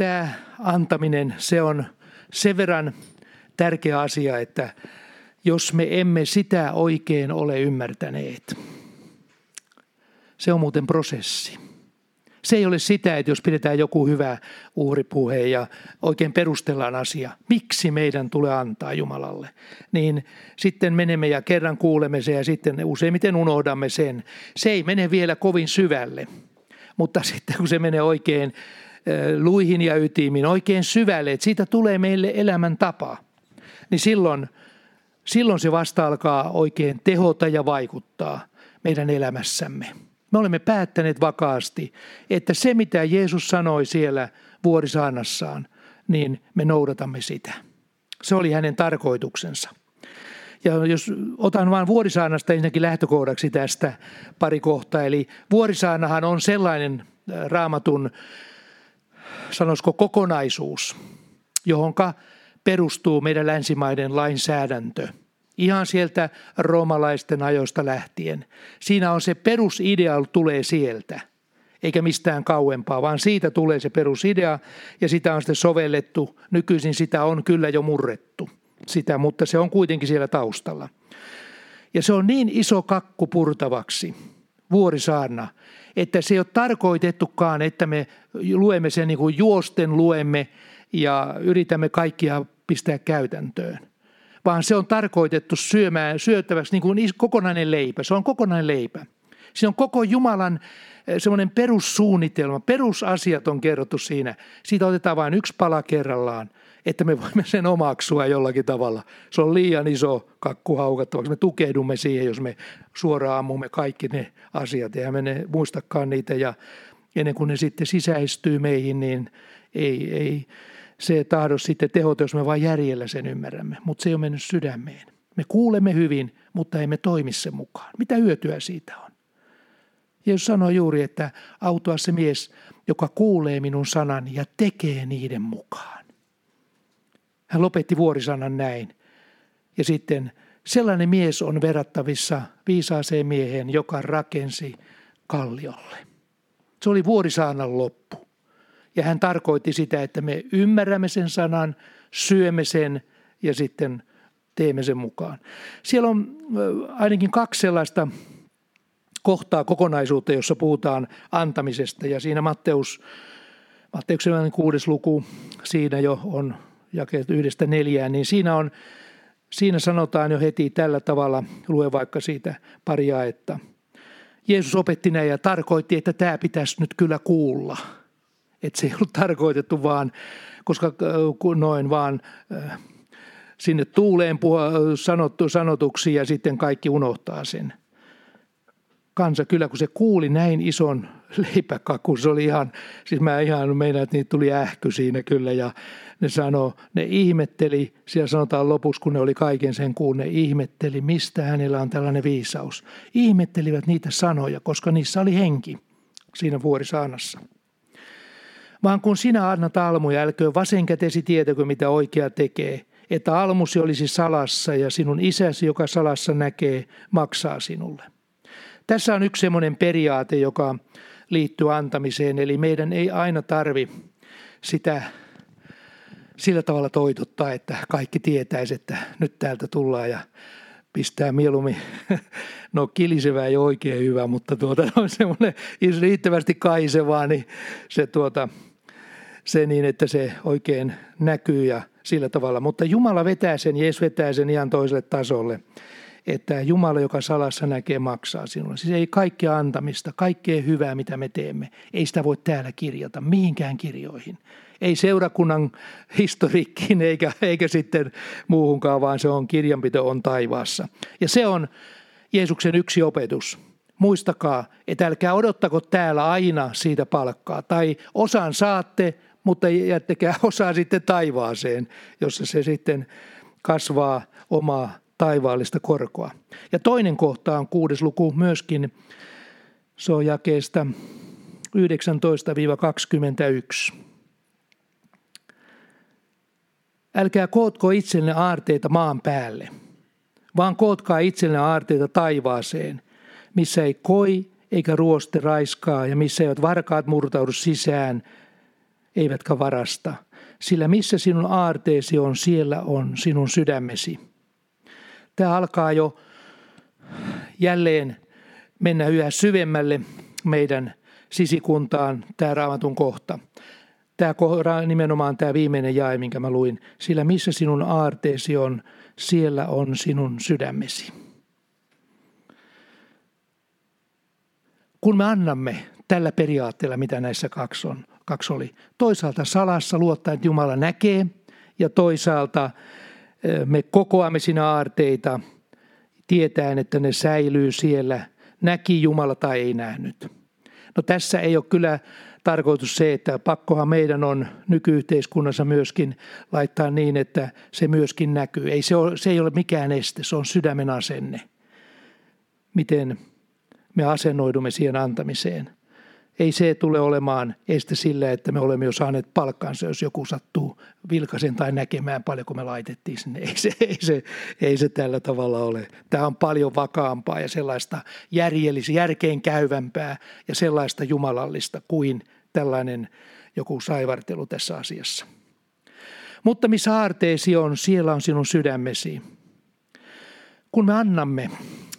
tämä antaminen, se on sen verran tärkeä asia, että jos me emme sitä oikein ole ymmärtäneet. Se on muuten prosessi. Se ei ole sitä, että jos pidetään joku hyvä uhripuhe ja oikein perustellaan asia, miksi meidän tulee antaa Jumalalle, niin sitten menemme ja kerran kuulemme sen ja sitten useimmiten unohdamme sen. Se ei mene vielä kovin syvälle, mutta sitten kun se menee oikein luihin ja ytimiin, oikein syvälle, että siitä tulee meille elämäntapa, niin silloin, silloin se vasta alkaa oikein tehota ja vaikuttaa meidän elämässämme. Me olemme päättäneet vakaasti, että se mitä Jeesus sanoi siellä vuorisaanassaan, niin me noudatamme sitä. Se oli hänen tarkoituksensa. Ja jos otan vain vuorisaanasta ensinnäkin lähtökohdaksi tästä pari kohtaa. Eli vuorisaanahan on sellainen äh, raamatun, sanoisiko kokonaisuus, johonka perustuu meidän länsimaiden lainsäädäntö – ihan sieltä roomalaisten ajoista lähtien. Siinä on se perusidea tulee sieltä, eikä mistään kauempaa, vaan siitä tulee se perusidea ja sitä on sitten sovellettu. Nykyisin sitä on kyllä jo murrettu, sitä, mutta se on kuitenkin siellä taustalla. Ja se on niin iso kakku purtavaksi, vuorisaarna, että se ei ole tarkoitettukaan, että me luemme sen niin kuin juosten luemme ja yritämme kaikkia pistää käytäntöön vaan se on tarkoitettu syömään, syöttäväksi niin kuin kokonainen leipä. Se on kokonainen leipä. Se on koko Jumalan eh, semmoinen perussuunnitelma, perusasiat on kerrottu siinä. Siitä otetaan vain yksi pala kerrallaan, että me voimme sen omaksua jollakin tavalla. Se on liian iso kakku haukattavaksi. Me tukehdumme siihen, jos me suoraan ammumme kaikki ne asiat ja me ne muistakaan niitä. Ja ennen kuin ne sitten sisäistyy meihin, niin ei, ei, se tahdo sitten tehota, jos me vain järjellä sen ymmärrämme, mutta se ole mennyt sydämeen. Me kuulemme hyvin, mutta emme toimi sen mukaan. Mitä hyötyä siitä on? Jeesus sanoi juuri, että autoa se mies, joka kuulee minun sanan ja tekee niiden mukaan. Hän lopetti vuorisanan näin. Ja sitten sellainen mies on verrattavissa viisaaseen mieheen, joka rakensi kalliolle. Se oli vuorisaanan loppu. Ja hän tarkoitti sitä, että me ymmärrämme sen sanan, syömme sen ja sitten teemme sen mukaan. Siellä on ainakin kaksi sellaista kohtaa kokonaisuutta, jossa puhutaan antamisesta. Ja siinä Matteus, Matteuksen kuudes luku, siinä jo on jakeet yhdestä neljään, niin siinä, on, siinä sanotaan jo heti tällä tavalla, lue vaikka siitä paria, että Jeesus opetti näin ja tarkoitti, että tämä pitäisi nyt kyllä kuulla – että se ei ollut tarkoitettu vaan, koska äh, noin vaan äh, sinne tuuleen puhua, sanottu, sanotuksi ja sitten kaikki unohtaa sen. Kansa kyllä, kun se kuuli näin ison leipäkakun, se oli ihan, siis mä ihan meinaan, että niitä tuli ähky siinä kyllä ja ne sanoi, ne ihmetteli, siellä sanotaan lopussa, kun ne oli kaiken sen kuun, ne ihmetteli, mistä hänellä on tällainen viisaus. Ihmettelivät niitä sanoja, koska niissä oli henki siinä vuorisaanassa vaan kun sinä annat almuja, älköön vasen kätesi tietäkö, mitä oikea tekee, että almusi olisi salassa ja sinun isäsi, joka salassa näkee, maksaa sinulle. Tässä on yksi semmoinen periaate, joka liittyy antamiseen, eli meidän ei aina tarvi sitä sillä tavalla toitottaa, että kaikki tietäisi, että nyt täältä tullaan ja pistää mieluummin, no kilisevää ei oikein hyvä, mutta tuota, on semmoinen riittävästi kaisevaa, niin se tuota, se niin, että se oikein näkyy ja sillä tavalla. Mutta Jumala vetää sen, Jeesus vetää sen ihan toiselle tasolle, että Jumala, joka salassa näkee, maksaa sinulle. Siis ei kaikkea antamista, kaikkea hyvää, mitä me teemme, ei sitä voi täällä kirjata mihinkään kirjoihin. Ei seurakunnan historiikkiin eikä, eikä sitten muuhunkaan, vaan se on kirjanpito on taivaassa. Ja se on Jeesuksen yksi opetus. Muistakaa, että älkää odottako täällä aina siitä palkkaa. Tai osan saatte, mutta jättäkää osaa sitten taivaaseen, jossa se sitten kasvaa omaa taivaallista korkoa. Ja toinen kohta on kuudes luku myöskin, se on jakeesta 19-21. Älkää kootko itsenne aarteita maan päälle, vaan kootkaa itsenne aarteita taivaaseen, missä ei koi eikä ruoste raiskaa ja missä eivät varkaat murtaudu sisään – eivätkä varasta, sillä missä sinun aarteesi on, siellä on sinun sydämesi. Tämä alkaa jo jälleen mennä yhä syvemmälle meidän sisikuntaan, tämä raamatun kohta. Tämä nimenomaan tämä viimeinen jae, minkä mä luin. Sillä missä sinun aarteesi on, siellä on sinun sydämesi. Kun me annamme tällä periaatteella, mitä näissä kaksi, on, kaksi oli, toisaalta salassa luottaa, että Jumala näkee, ja toisaalta me kokoamme sinä aarteita, tietäen, että ne säilyy siellä, näki Jumala tai ei nähnyt. No tässä ei ole kyllä tarkoitus se, että pakkohan meidän on nykyyhteiskunnassa myöskin laittaa niin, että se myöskin näkyy. Ei se, ole, se ei ole mikään este, se on sydämen asenne. Miten me asennoidumme siihen antamiseen. Ei se tule olemaan este sillä, että me olemme jo saaneet palkkansa, jos joku sattuu vilkaisen tai näkemään paljon, kun me laitettiin sinne. Ei se, ei se, ei se tällä tavalla ole. Tämä on paljon vakaampaa ja sellaista järjellistä, järkeen käyvämpää ja sellaista jumalallista kuin tällainen joku saivartelu tässä asiassa. Mutta missä aarteesi on, siellä on sinun sydämesi. Kun me annamme,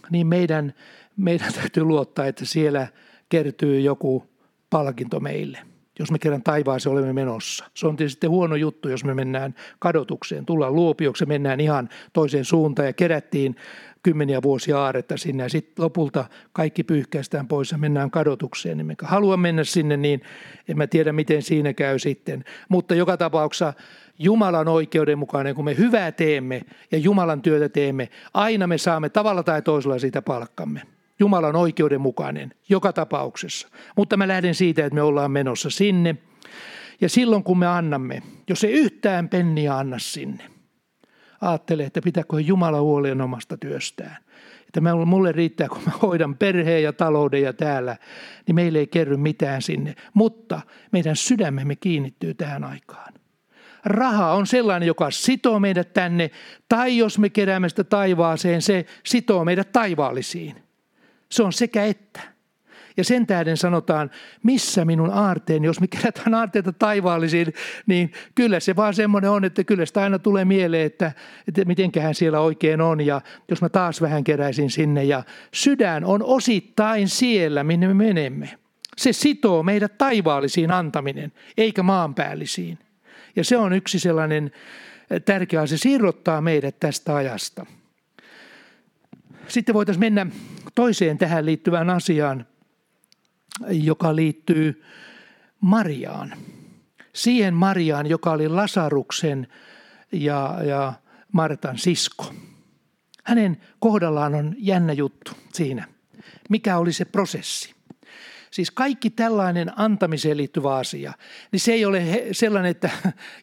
niin meidän, meidän täytyy luottaa, että siellä kertyy joku palkinto meille, jos me kerran taivaaseen olemme menossa. Se on tietysti huono juttu, jos me mennään kadotukseen, tullaan luopioksi, mennään ihan toiseen suuntaan ja kerättiin kymmeniä vuosia aaretta sinne ja sitten lopulta kaikki pyyhkäistään pois ja mennään kadotukseen. Niin haluan mennä sinne, niin en mä tiedä miten siinä käy sitten. Mutta joka tapauksessa Jumalan oikeudenmukainen, kun me hyvää teemme ja Jumalan työtä teemme, aina me saamme tavalla tai toisella siitä palkkamme. Jumalan oikeudenmukainen joka tapauksessa. Mutta mä lähden siitä, että me ollaan menossa sinne. Ja silloin kun me annamme, jos ei yhtään penniä anna sinne, ajattele, että pitääkö Jumala huolen omasta työstään. Että mulle riittää, kun mä hoidan perheen ja talouden ja täällä, niin meille ei kerry mitään sinne. Mutta meidän sydämemme kiinnittyy tähän aikaan. Raha on sellainen, joka sitoo meidät tänne, tai jos me keräämme sitä taivaaseen, se sitoo meidät taivaallisiin. Se on sekä että. Ja sen tähden sanotaan, missä minun aarteeni, jos me kerätään aarteita taivaallisiin, niin kyllä se vaan semmoinen on, että kyllä sitä aina tulee mieleen, että, että mitenköhän siellä oikein on. Ja jos mä taas vähän keräisin sinne ja sydän on osittain siellä, minne me menemme. Se sitoo meidät taivaallisiin antaminen, eikä maanpäällisiin. Ja se on yksi sellainen tärkeä asia, se siirrottaa meidät tästä ajasta. Sitten voitaisiin mennä toiseen tähän liittyvään asiaan, joka liittyy Mariaan. Siihen Mariaan, joka oli Lasaruksen ja, ja Martan sisko. Hänen kohdallaan on jännä juttu siinä. Mikä oli se prosessi? Siis kaikki tällainen antamiseen liittyvä asia, niin se ei ole sellainen, että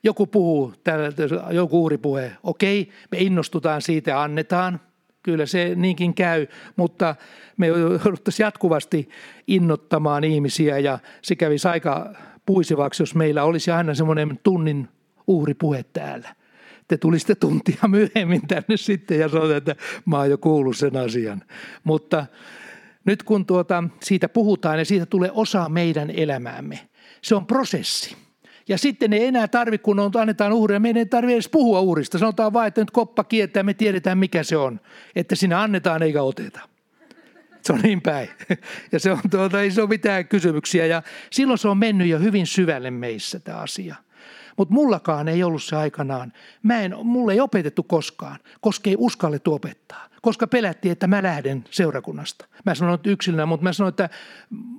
joku puhuu, joku uuri puhe, okei, me innostutaan siitä ja annetaan – Kyllä se niinkin käy, mutta me jouduttaisiin jatkuvasti innottamaan ihmisiä ja se kävisi aika puisevaksi, jos meillä olisi aina semmoinen tunnin uhripuhe täällä. Te tulisitte tuntia myöhemmin tänne sitten ja sanotaan, että mä oon jo kuullut sen asian. Mutta nyt kun tuota, siitä puhutaan ja siitä tulee osa meidän elämäämme, se on prosessi. Ja sitten ei enää tarvitse, kun on, annetaan uhria, meidän ei tarvitse edes puhua uhrista. Sanotaan vain, että nyt koppa kiertää, me tiedetään mikä se on. Että sinne annetaan eikä oteta. Se on niin päin. Ja se on, tuota, ei se ole mitään kysymyksiä. Ja silloin se on mennyt jo hyvin syvälle meissä tämä asia. Mutta mullakaan ei ollut se aikanaan. Mä en, mulle ei opetettu koskaan, koska ei uskallettu opettaa. Koska pelättiin, että mä lähden seurakunnasta. Mä sanoin yksilönä, mutta mä sanoin, että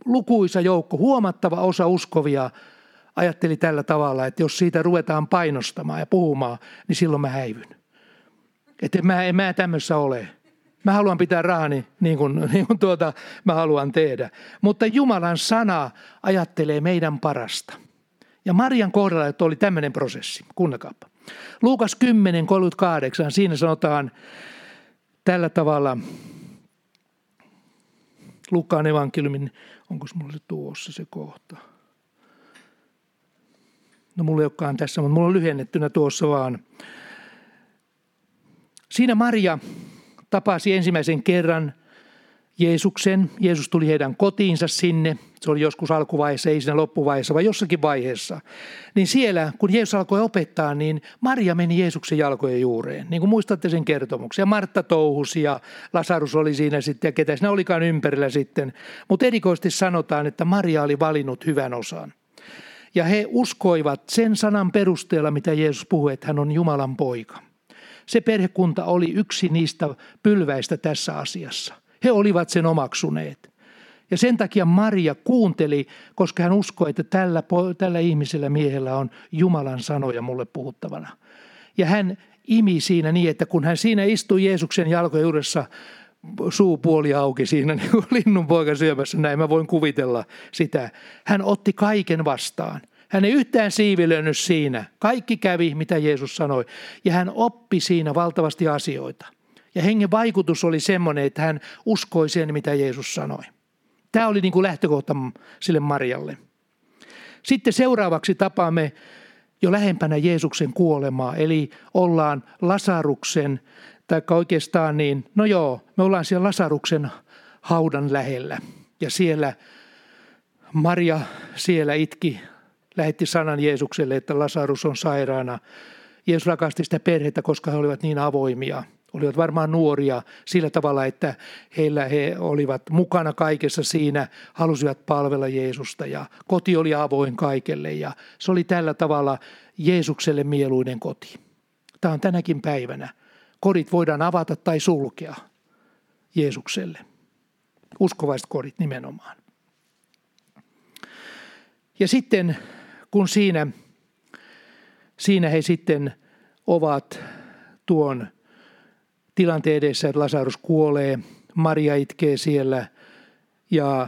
lukuisa joukko, huomattava osa uskovia ajatteli tällä tavalla, että jos siitä ruvetaan painostamaan ja puhumaan, niin silloin mä häivyn. Että mä, en mä tämmössä ole. Mä haluan pitää rahani niin kuin, niin kuin tuota, mä haluan tehdä. Mutta Jumalan sana ajattelee meidän parasta. Ja Marian kohdalla että oli tämmöinen prosessi. Kuunnakaapa. Luukas 10, 38, siinä sanotaan tällä tavalla, Lukaan evankeliumin, onko mulla se tuossa se kohta? No mulla ei olekaan tässä, mutta mulla on lyhennettynä tuossa vaan. Siinä Maria tapasi ensimmäisen kerran Jeesuksen. Jeesus tuli heidän kotiinsa sinne. Se oli joskus alkuvaiheessa, ei siinä loppuvaiheessa, vaan jossakin vaiheessa. Niin siellä, kun Jeesus alkoi opettaa, niin Maria meni Jeesuksen jalkojen juureen. Niin kuin muistatte sen kertomuksen. Ja Martta touhusi ja Lasarus oli siinä sitten ja ketä siinä olikaan ympärillä sitten. Mutta erikoisesti sanotaan, että Maria oli valinnut hyvän osan. Ja he uskoivat sen sanan perusteella, mitä Jeesus puhui, että hän on Jumalan poika. Se perhekunta oli yksi niistä pylväistä tässä asiassa. He olivat sen omaksuneet. Ja sen takia Maria kuunteli, koska hän uskoi, että tällä, tällä ihmisellä miehellä on Jumalan sanoja mulle puhuttavana. Ja hän imi siinä niin, että kun hän siinä istui Jeesuksen jalkojen suupuoli auki siinä niin kuin linnun poika syömässä, näin mä voin kuvitella sitä. Hän otti kaiken vastaan. Hän ei yhtään siivilönyt siinä. Kaikki kävi, mitä Jeesus sanoi. Ja hän oppi siinä valtavasti asioita. Ja hengen vaikutus oli semmoinen, että hän uskoi sen, mitä Jeesus sanoi. Tämä oli niin kuin lähtökohta sille Marjalle. Sitten seuraavaksi tapaamme jo lähempänä Jeesuksen kuolemaa, eli ollaan Lasaruksen, tai oikeastaan niin, no joo, me ollaan siellä Lasaruksen haudan lähellä. Ja siellä Maria siellä itki, lähetti sanan Jeesukselle, että Lasarus on sairaana. Jeesus rakasti sitä perhettä, koska he olivat niin avoimia – olivat varmaan nuoria sillä tavalla, että heillä he olivat mukana kaikessa siinä, halusivat palvella Jeesusta ja koti oli avoin kaikelle ja se oli tällä tavalla Jeesukselle mieluinen koti. Tämä on tänäkin päivänä. Kodit voidaan avata tai sulkea Jeesukselle. Uskovaiset kodit nimenomaan. Ja sitten kun siinä, siinä he sitten ovat tuon tilanteen edessä, että Lasarus kuolee, Maria itkee siellä ja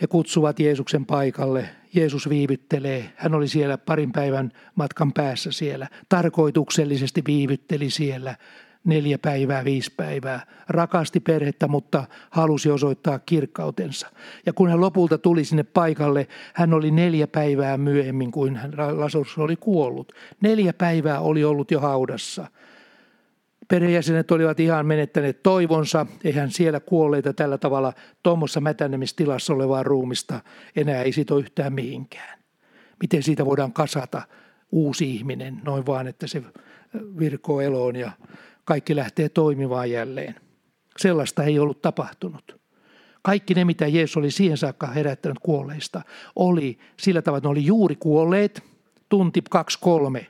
he kutsuvat Jeesuksen paikalle. Jeesus viivyttelee. Hän oli siellä parin päivän matkan päässä siellä. Tarkoituksellisesti viivytteli siellä neljä päivää, viisi päivää. Rakasti perhettä, mutta halusi osoittaa kirkkautensa. Ja kun hän lopulta tuli sinne paikalle, hän oli neljä päivää myöhemmin kuin Lasarus oli kuollut. Neljä päivää oli ollut jo haudassa – Perheenjäsenet olivat ihan menettäneet toivonsa, eihän siellä kuolleita tällä tavalla tuommoissa mätänemistilassa olevaa ruumista enää ei sito yhtään mihinkään. Miten siitä voidaan kasata uusi ihminen noin vaan, että se virkoo eloon ja kaikki lähtee toimimaan jälleen. Sellaista ei ollut tapahtunut. Kaikki ne, mitä Jeesus oli siihen saakka herättänyt kuolleista, oli sillä tavalla, että ne oli juuri kuolleet, tunti kaksi kolme.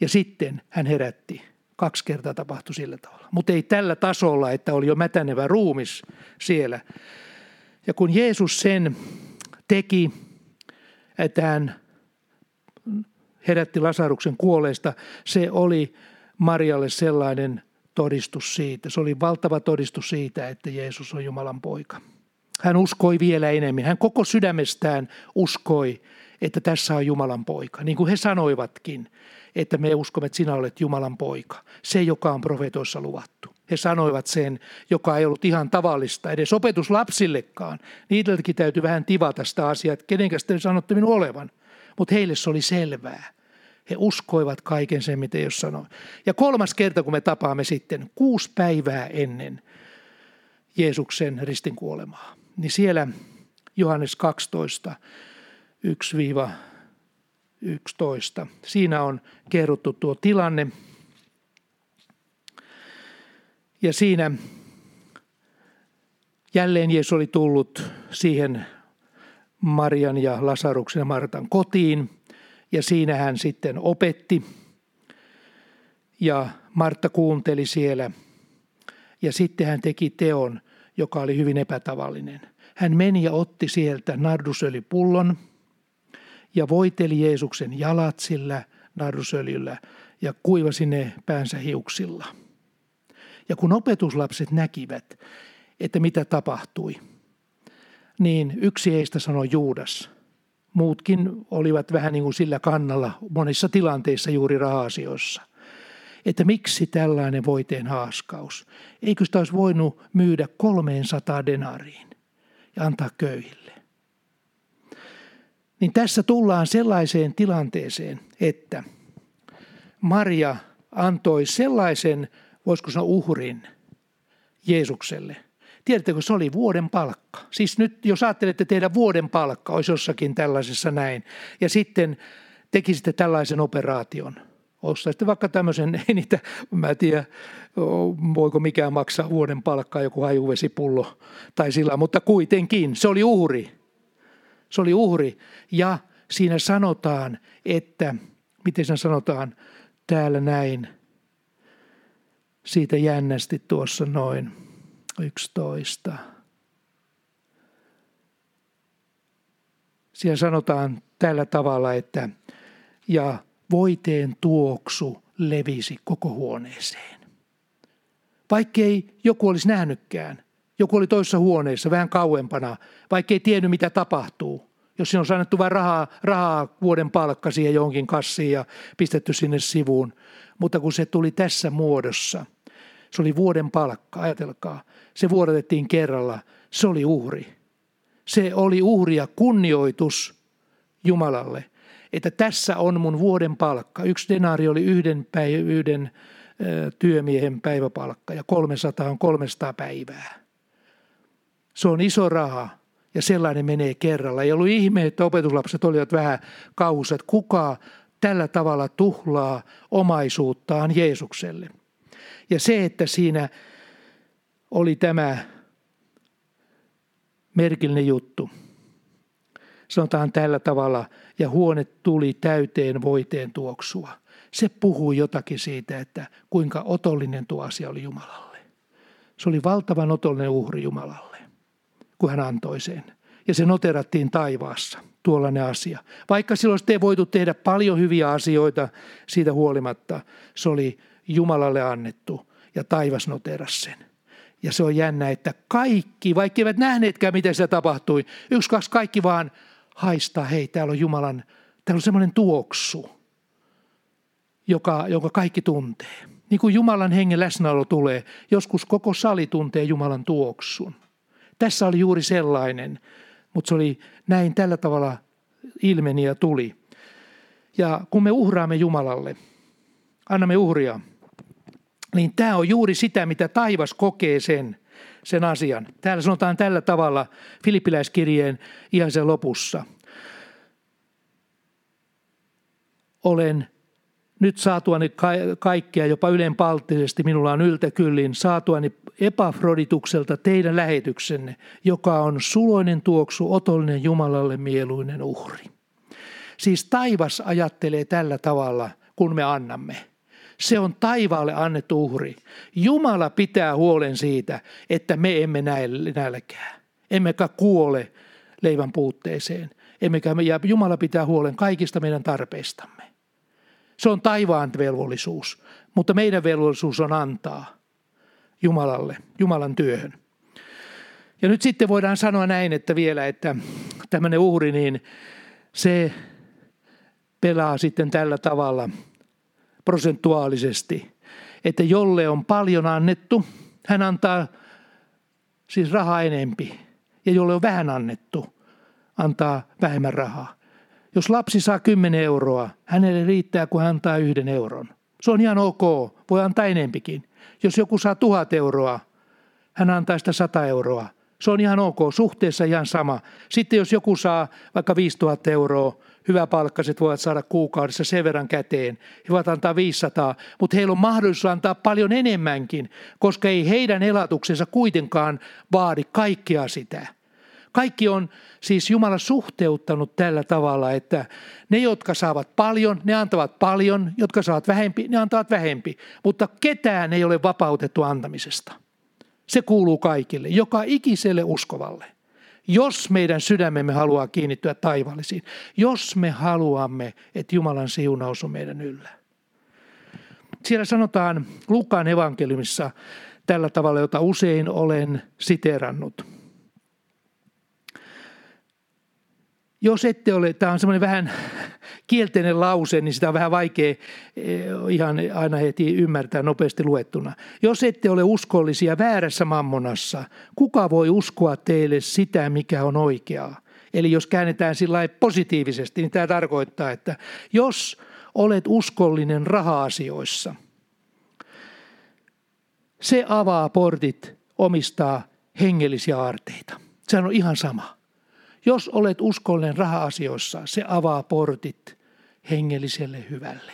Ja sitten hän herätti Kaksi kertaa tapahtui sillä tavalla. Mutta ei tällä tasolla, että oli jo mätänevä ruumis siellä. Ja kun Jeesus sen teki, että hän herätti Lasaruksen kuolleesta, se oli Marialle sellainen todistus siitä. Se oli valtava todistus siitä, että Jeesus on Jumalan poika. Hän uskoi vielä enemmän. Hän koko sydämestään uskoi, että tässä on Jumalan poika. Niin kuin he sanoivatkin, että me uskomme, että sinä olet Jumalan poika, se joka on profetoissa luvattu. He sanoivat sen, joka ei ollut ihan tavallista, edes opetuslapsillekaan. Niiltäkin täytyy vähän tivata sitä asiaa, että kenenkäs te sanotte minun olevan. Mutta heille se oli selvää. He uskoivat kaiken sen, mitä jos sanoi. Ja kolmas kerta, kun me tapaamme sitten, kuusi päivää ennen Jeesuksen ristin kuolemaa, niin siellä Johannes 12, 11. Siinä on kerrottu tuo tilanne. Ja siinä jälleen Jeesus oli tullut siihen Marian ja Lasaruksen ja Martan kotiin. Ja siinä hän sitten opetti. Ja Martta kuunteli siellä. Ja sitten hän teki teon, joka oli hyvin epätavallinen. Hän meni ja otti sieltä nardusöljypullon – ja voiteli Jeesuksen jalat sillä narrusöljyllä ja kuivasi ne päänsä hiuksilla. Ja kun opetuslapset näkivät, että mitä tapahtui, niin yksi heistä sanoi Juudas. Muutkin olivat vähän niin kuin sillä kannalla monissa tilanteissa juuri raha-asioissa. Että miksi tällainen voiteen haaskaus? Eikö sitä olisi voinut myydä 300 denariin ja antaa köyhille? Niin tässä tullaan sellaiseen tilanteeseen, että Maria antoi sellaisen, voisiko sanoa uhrin Jeesukselle. Tiedättekö, se oli vuoden palkka. Siis nyt, jos ajattelette tehdä vuoden palkka, olisi jossakin tällaisessa näin. Ja sitten tekisitte tällaisen operaation. Ostaisitte vaikka tämmöisen, ei niitä, mä en tiedä, voiko mikään maksaa vuoden palkkaa, joku hajuvesipullo tai sillä, mutta kuitenkin se oli uhri. Se oli uhri. Ja siinä sanotaan, että, miten sen sanotaan täällä näin, siitä jännästi tuossa noin 11. Siellä sanotaan tällä tavalla, että ja voiteen tuoksu levisi koko huoneeseen. Vaikkei joku olisi nähnytkään, joku oli toisessa huoneessa vähän kauempana, vaikkei tiennyt mitä tapahtuu. Jos siinä on annettu vain rahaa, rahaa vuoden palkka siihen johonkin kassiin ja pistetty sinne sivuun. Mutta kun se tuli tässä muodossa, se oli vuoden palkka, ajatelkaa. Se vuodatettiin kerralla, se oli uhri. Se oli uhri ja kunnioitus Jumalalle – että tässä on mun vuoden palkka. Yksi denaari oli yhden, päiv- yhden työmiehen päiväpalkka ja 300 on 300 päivää. Se on iso raha ja sellainen menee kerralla. Ei ollut ihme, että opetuslapset olivat vähän kauhussa, että kuka tällä tavalla tuhlaa omaisuuttaan Jeesukselle. Ja se, että siinä oli tämä merkillinen juttu. Sanotaan tällä tavalla, ja huone tuli täyteen voiteen tuoksua. Se puhuu jotakin siitä, että kuinka otollinen tuo asia oli Jumalalle. Se oli valtavan otollinen uhri Jumalalle, kun hän antoi sen. Ja se noterattiin taivaassa, tuollainen asia. Vaikka silloin ei voitu tehdä paljon hyviä asioita siitä huolimatta, se oli Jumalalle annettu ja taivas noteras sen. Ja se on jännä, että kaikki, vaikka eivät nähneetkään, miten se tapahtui, yksi, kaksi, kaikki vaan haistaa, hei, täällä on Jumalan, täällä on semmoinen tuoksu, joka, jonka kaikki tuntee. Niin kuin Jumalan hengen läsnäolo tulee, joskus koko sali tuntee Jumalan tuoksun. Tässä oli juuri sellainen, mutta se oli näin tällä tavalla ilmeni ja tuli. Ja kun me uhraamme Jumalalle, annamme uhria, niin tämä on juuri sitä, mitä taivas kokee sen, sen asian. Täällä sanotaan tällä tavalla Filippiläiskirjeen ihan sen lopussa. Olen nyt saatuani kaikkea jopa ylenpalttisesti, minulla on yltäkyllin, saatuani Epafroditukselta teidän lähetyksenne, joka on suloinen tuoksu, otollinen Jumalalle mieluinen uhri. Siis taivas ajattelee tällä tavalla, kun me annamme. Se on taivaalle annettu uhri. Jumala pitää huolen siitä, että me emme näe nälkää. Emmekä kuole leivän puutteeseen. Emmekä me, ja Jumala pitää huolen kaikista meidän tarpeistamme. Se on taivaan velvollisuus, mutta meidän velvollisuus on antaa Jumalalle, Jumalan työhön. Ja nyt sitten voidaan sanoa näin, että vielä, että tämmöinen uhri, niin se pelaa sitten tällä tavalla – prosentuaalisesti, että jolle on paljon annettu, hän antaa siis rahaa enempi. Ja jolle on vähän annettu, antaa vähemmän rahaa. Jos lapsi saa 10 euroa, hänelle riittää, kun hän antaa yhden euron. Se on ihan ok, voi antaa enempikin. Jos joku saa tuhat euroa, hän antaa sitä 100 euroa. Se on ihan ok, suhteessa ihan sama. Sitten jos joku saa vaikka 5000 euroa, hyväpalkkaiset voivat saada kuukaudessa sen verran käteen. He voivat antaa 500, mutta heillä on mahdollisuus antaa paljon enemmänkin, koska ei heidän elatuksensa kuitenkaan vaadi kaikkea sitä. Kaikki on siis Jumala suhteuttanut tällä tavalla, että ne, jotka saavat paljon, ne antavat paljon, jotka saavat vähempi, ne antavat vähempi, mutta ketään ei ole vapautettu antamisesta. Se kuuluu kaikille, joka ikiselle uskovalle. Jos meidän sydämemme haluaa kiinnittyä taivaallisiin, jos me haluamme, että Jumalan siunaus on meidän yllä. Siellä sanotaan Lukaan evankeliumissa tällä tavalla, jota usein olen siterannut. Jos ette ole, tämä on semmoinen vähän kielteinen lause, niin sitä on vähän vaikea eh, ihan aina heti ymmärtää nopeasti luettuna. Jos ette ole uskollisia väärässä mammonassa, kuka voi uskoa teille sitä, mikä on oikeaa? Eli jos käännetään sillä positiivisesti, niin tämä tarkoittaa, että jos olet uskollinen raha-asioissa, se avaa portit omistaa hengellisiä aarteita. Se on ihan sama. Jos olet uskollinen raha-asioissa, se avaa portit hengelliselle hyvälle.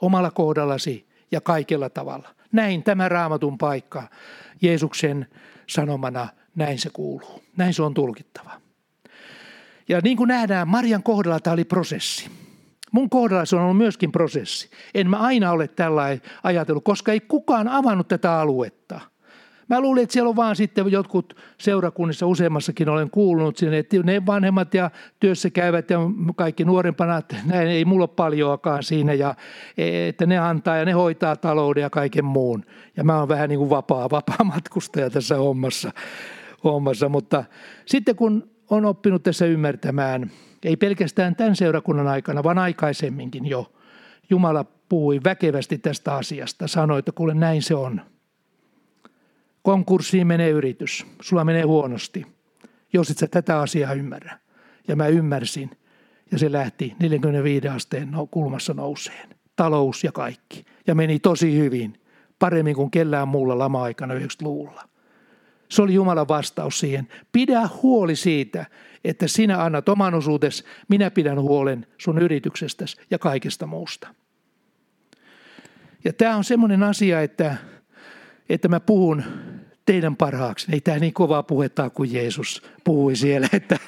Omalla kohdallasi ja kaikella tavalla. Näin tämä raamatun paikka Jeesuksen sanomana, näin se kuuluu. Näin se on tulkittava. Ja niin kuin nähdään, Marian kohdalla tämä oli prosessi. Mun kohdalla se on ollut myöskin prosessi. En mä aina ole tällainen ajatellut, koska ei kukaan avannut tätä aluetta. Mä luulin, että siellä on vaan sitten jotkut seurakunnissa, useammassakin olen kuulunut sinne, että ne vanhemmat ja työssä käyvät ja kaikki nuorempana, että näin ei mulla ole paljoakaan siinä ja e, että ne antaa ja ne hoitaa talouden ja kaiken muun. Ja mä oon vähän niin kuin vapaa, vapaa matkustaja tässä hommassa, hommassa. mutta sitten kun on oppinut tässä ymmärtämään, ei pelkästään tämän seurakunnan aikana, vaan aikaisemminkin jo, Jumala puhui väkevästi tästä asiasta, sanoi, että kuule näin se on – konkurssiin menee yritys, sulla menee huonosti, jos et sä tätä asiaa ymmärrä. Ja mä ymmärsin, ja se lähti 45 asteen kulmassa nouseen. Talous ja kaikki. Ja meni tosi hyvin, paremmin kuin kellään muulla lama-aikana 90-luvulla. Se oli Jumalan vastaus siihen. Pidä huoli siitä, että sinä annat oman osuutes, minä pidän huolen sun yrityksestäsi ja kaikesta muusta. Ja tämä on semmoinen asia, että että mä puhun teidän parhaaksi. Ei tämä niin kovaa puhetta kuin Jeesus puhui siellä, että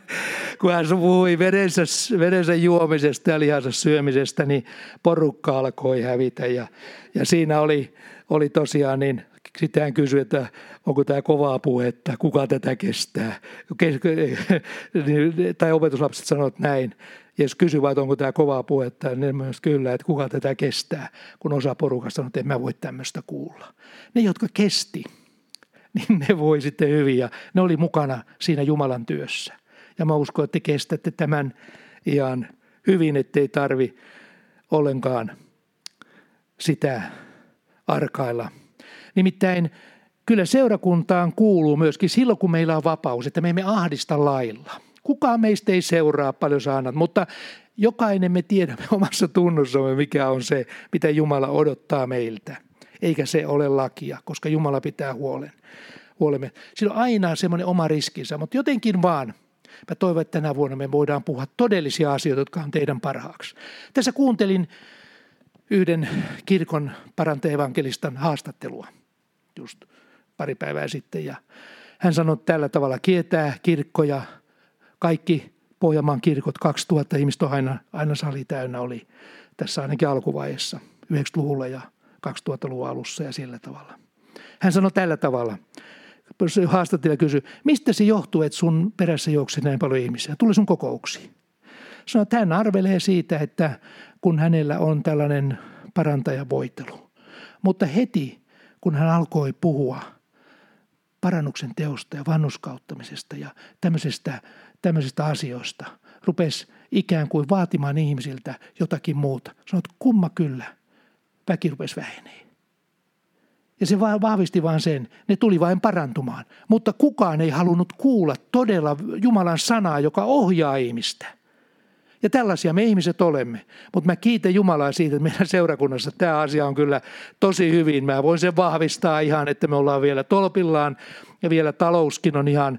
kun hän puhui verensä, verensä juomisesta ja lihansa syömisestä, niin porukka alkoi hävitä. Ja, ja siinä oli, oli tosiaan niin, sitten hän kysyi, että onko tämä kovaa puhetta, kuka tätä kestää. tai opetuslapset sanoivat näin, Jeesus kysyi vai onko tämä kovaa puhetta, ja ne myös kyllä, että kuka tätä kestää, kun osa porukasta sanoi, että en mä voi tämmöistä kuulla. Ne, jotka kesti, niin ne voi sitten hyvin, ja ne oli mukana siinä Jumalan työssä. Ja mä uskon, että te kestätte tämän ihan hyvin, ettei tarvi ollenkaan sitä arkailla. Nimittäin kyllä seurakuntaan kuuluu myöskin silloin, kun meillä on vapaus, että me emme ahdista lailla – Kukaan meistä ei seuraa paljon saanat, mutta jokainen me tiedämme omassa tunnussamme, mikä on se, mitä Jumala odottaa meiltä. Eikä se ole lakia, koska Jumala pitää huolen. huolemme. Sillä on aina semmoinen oma riskinsä, mutta jotenkin vaan Mä toivon, että tänä vuonna me voidaan puhua todellisia asioita, jotka on teidän parhaaksi. Tässä kuuntelin yhden kirkon parantaevankelistan haastattelua just pari päivää sitten. Ja hän sanoi tällä tavalla, kietää kirkkoja kaikki Pohjanmaan kirkot, 2000 ihmistä aina, aina sali täynnä oli tässä ainakin alkuvaiheessa, 90-luvulla ja 2000-luvun alussa ja sillä tavalla. Hän sanoi tällä tavalla, haastattelija kysyi, mistä se johtuu, että sun perässä juoksee näin paljon ihmisiä, tule sun kokouksiin. Sanoi, että hän arvelee siitä, että kun hänellä on tällainen parantajavoitelu. Mutta heti, kun hän alkoi puhua parannuksen teosta ja vannuskauttamisesta ja tämmöisestä tämmöisistä asioista. Rupesi ikään kuin vaatimaan ihmisiltä jotakin muuta. Sanoit, kumma kyllä, väki rupesi vähenee. Ja se vahvisti vain sen, ne tuli vain parantumaan. Mutta kukaan ei halunnut kuulla todella Jumalan sanaa, joka ohjaa ihmistä. Ja tällaisia me ihmiset olemme. Mutta mä kiitän Jumalaa siitä, että meidän seurakunnassa tämä asia on kyllä tosi hyvin. Mä voin sen vahvistaa ihan, että me ollaan vielä tolpillaan ja vielä talouskin on ihan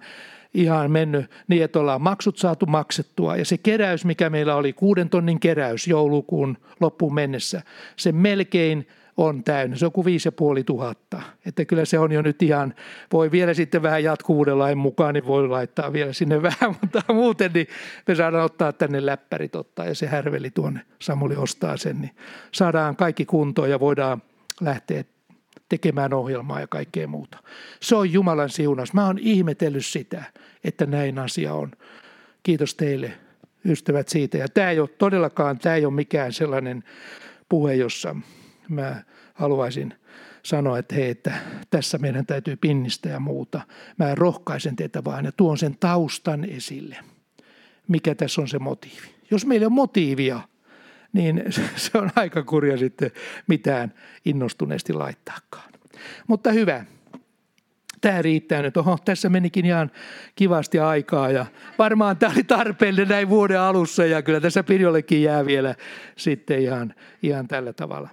ihan mennyt niin, että ollaan maksut saatu maksettua. Ja se keräys, mikä meillä oli, kuuden tonnin keräys joulukuun loppuun mennessä, se melkein on täynnä. Se on kuin viisi ja puoli tuhatta. Että kyllä se on jo nyt ihan, voi vielä sitten vähän jatkuvuuden lain mukaan, niin voi laittaa vielä sinne vähän, mutta muuten niin me saadaan ottaa tänne läppärit ottaa ja se härveli tuonne, Samuli ostaa sen, niin saadaan kaikki kuntoon ja voidaan lähteä tekemään ohjelmaa ja kaikkea muuta. Se on Jumalan siunaus. Mä oon ihmetellyt sitä, että näin asia on. Kiitos teille ystävät siitä. Ja tämä ei ole todellakaan, tämä ei ole mikään sellainen puhe, jossa mä haluaisin sanoa, että hei, että tässä meidän täytyy pinnistä ja muuta. Mä rohkaisen teitä vaan ja tuon sen taustan esille. Mikä tässä on se motiivi? Jos meillä on motiivia – niin se on aika kurja sitten mitään innostuneesti laittaakaan. Mutta hyvä, tämä riittää nyt. Oho, tässä menikin ihan kivasti aikaa ja varmaan tämä oli tarpeellinen näin vuoden alussa ja kyllä tässä Pirjollekin jää vielä sitten ihan, ihan tällä tavalla.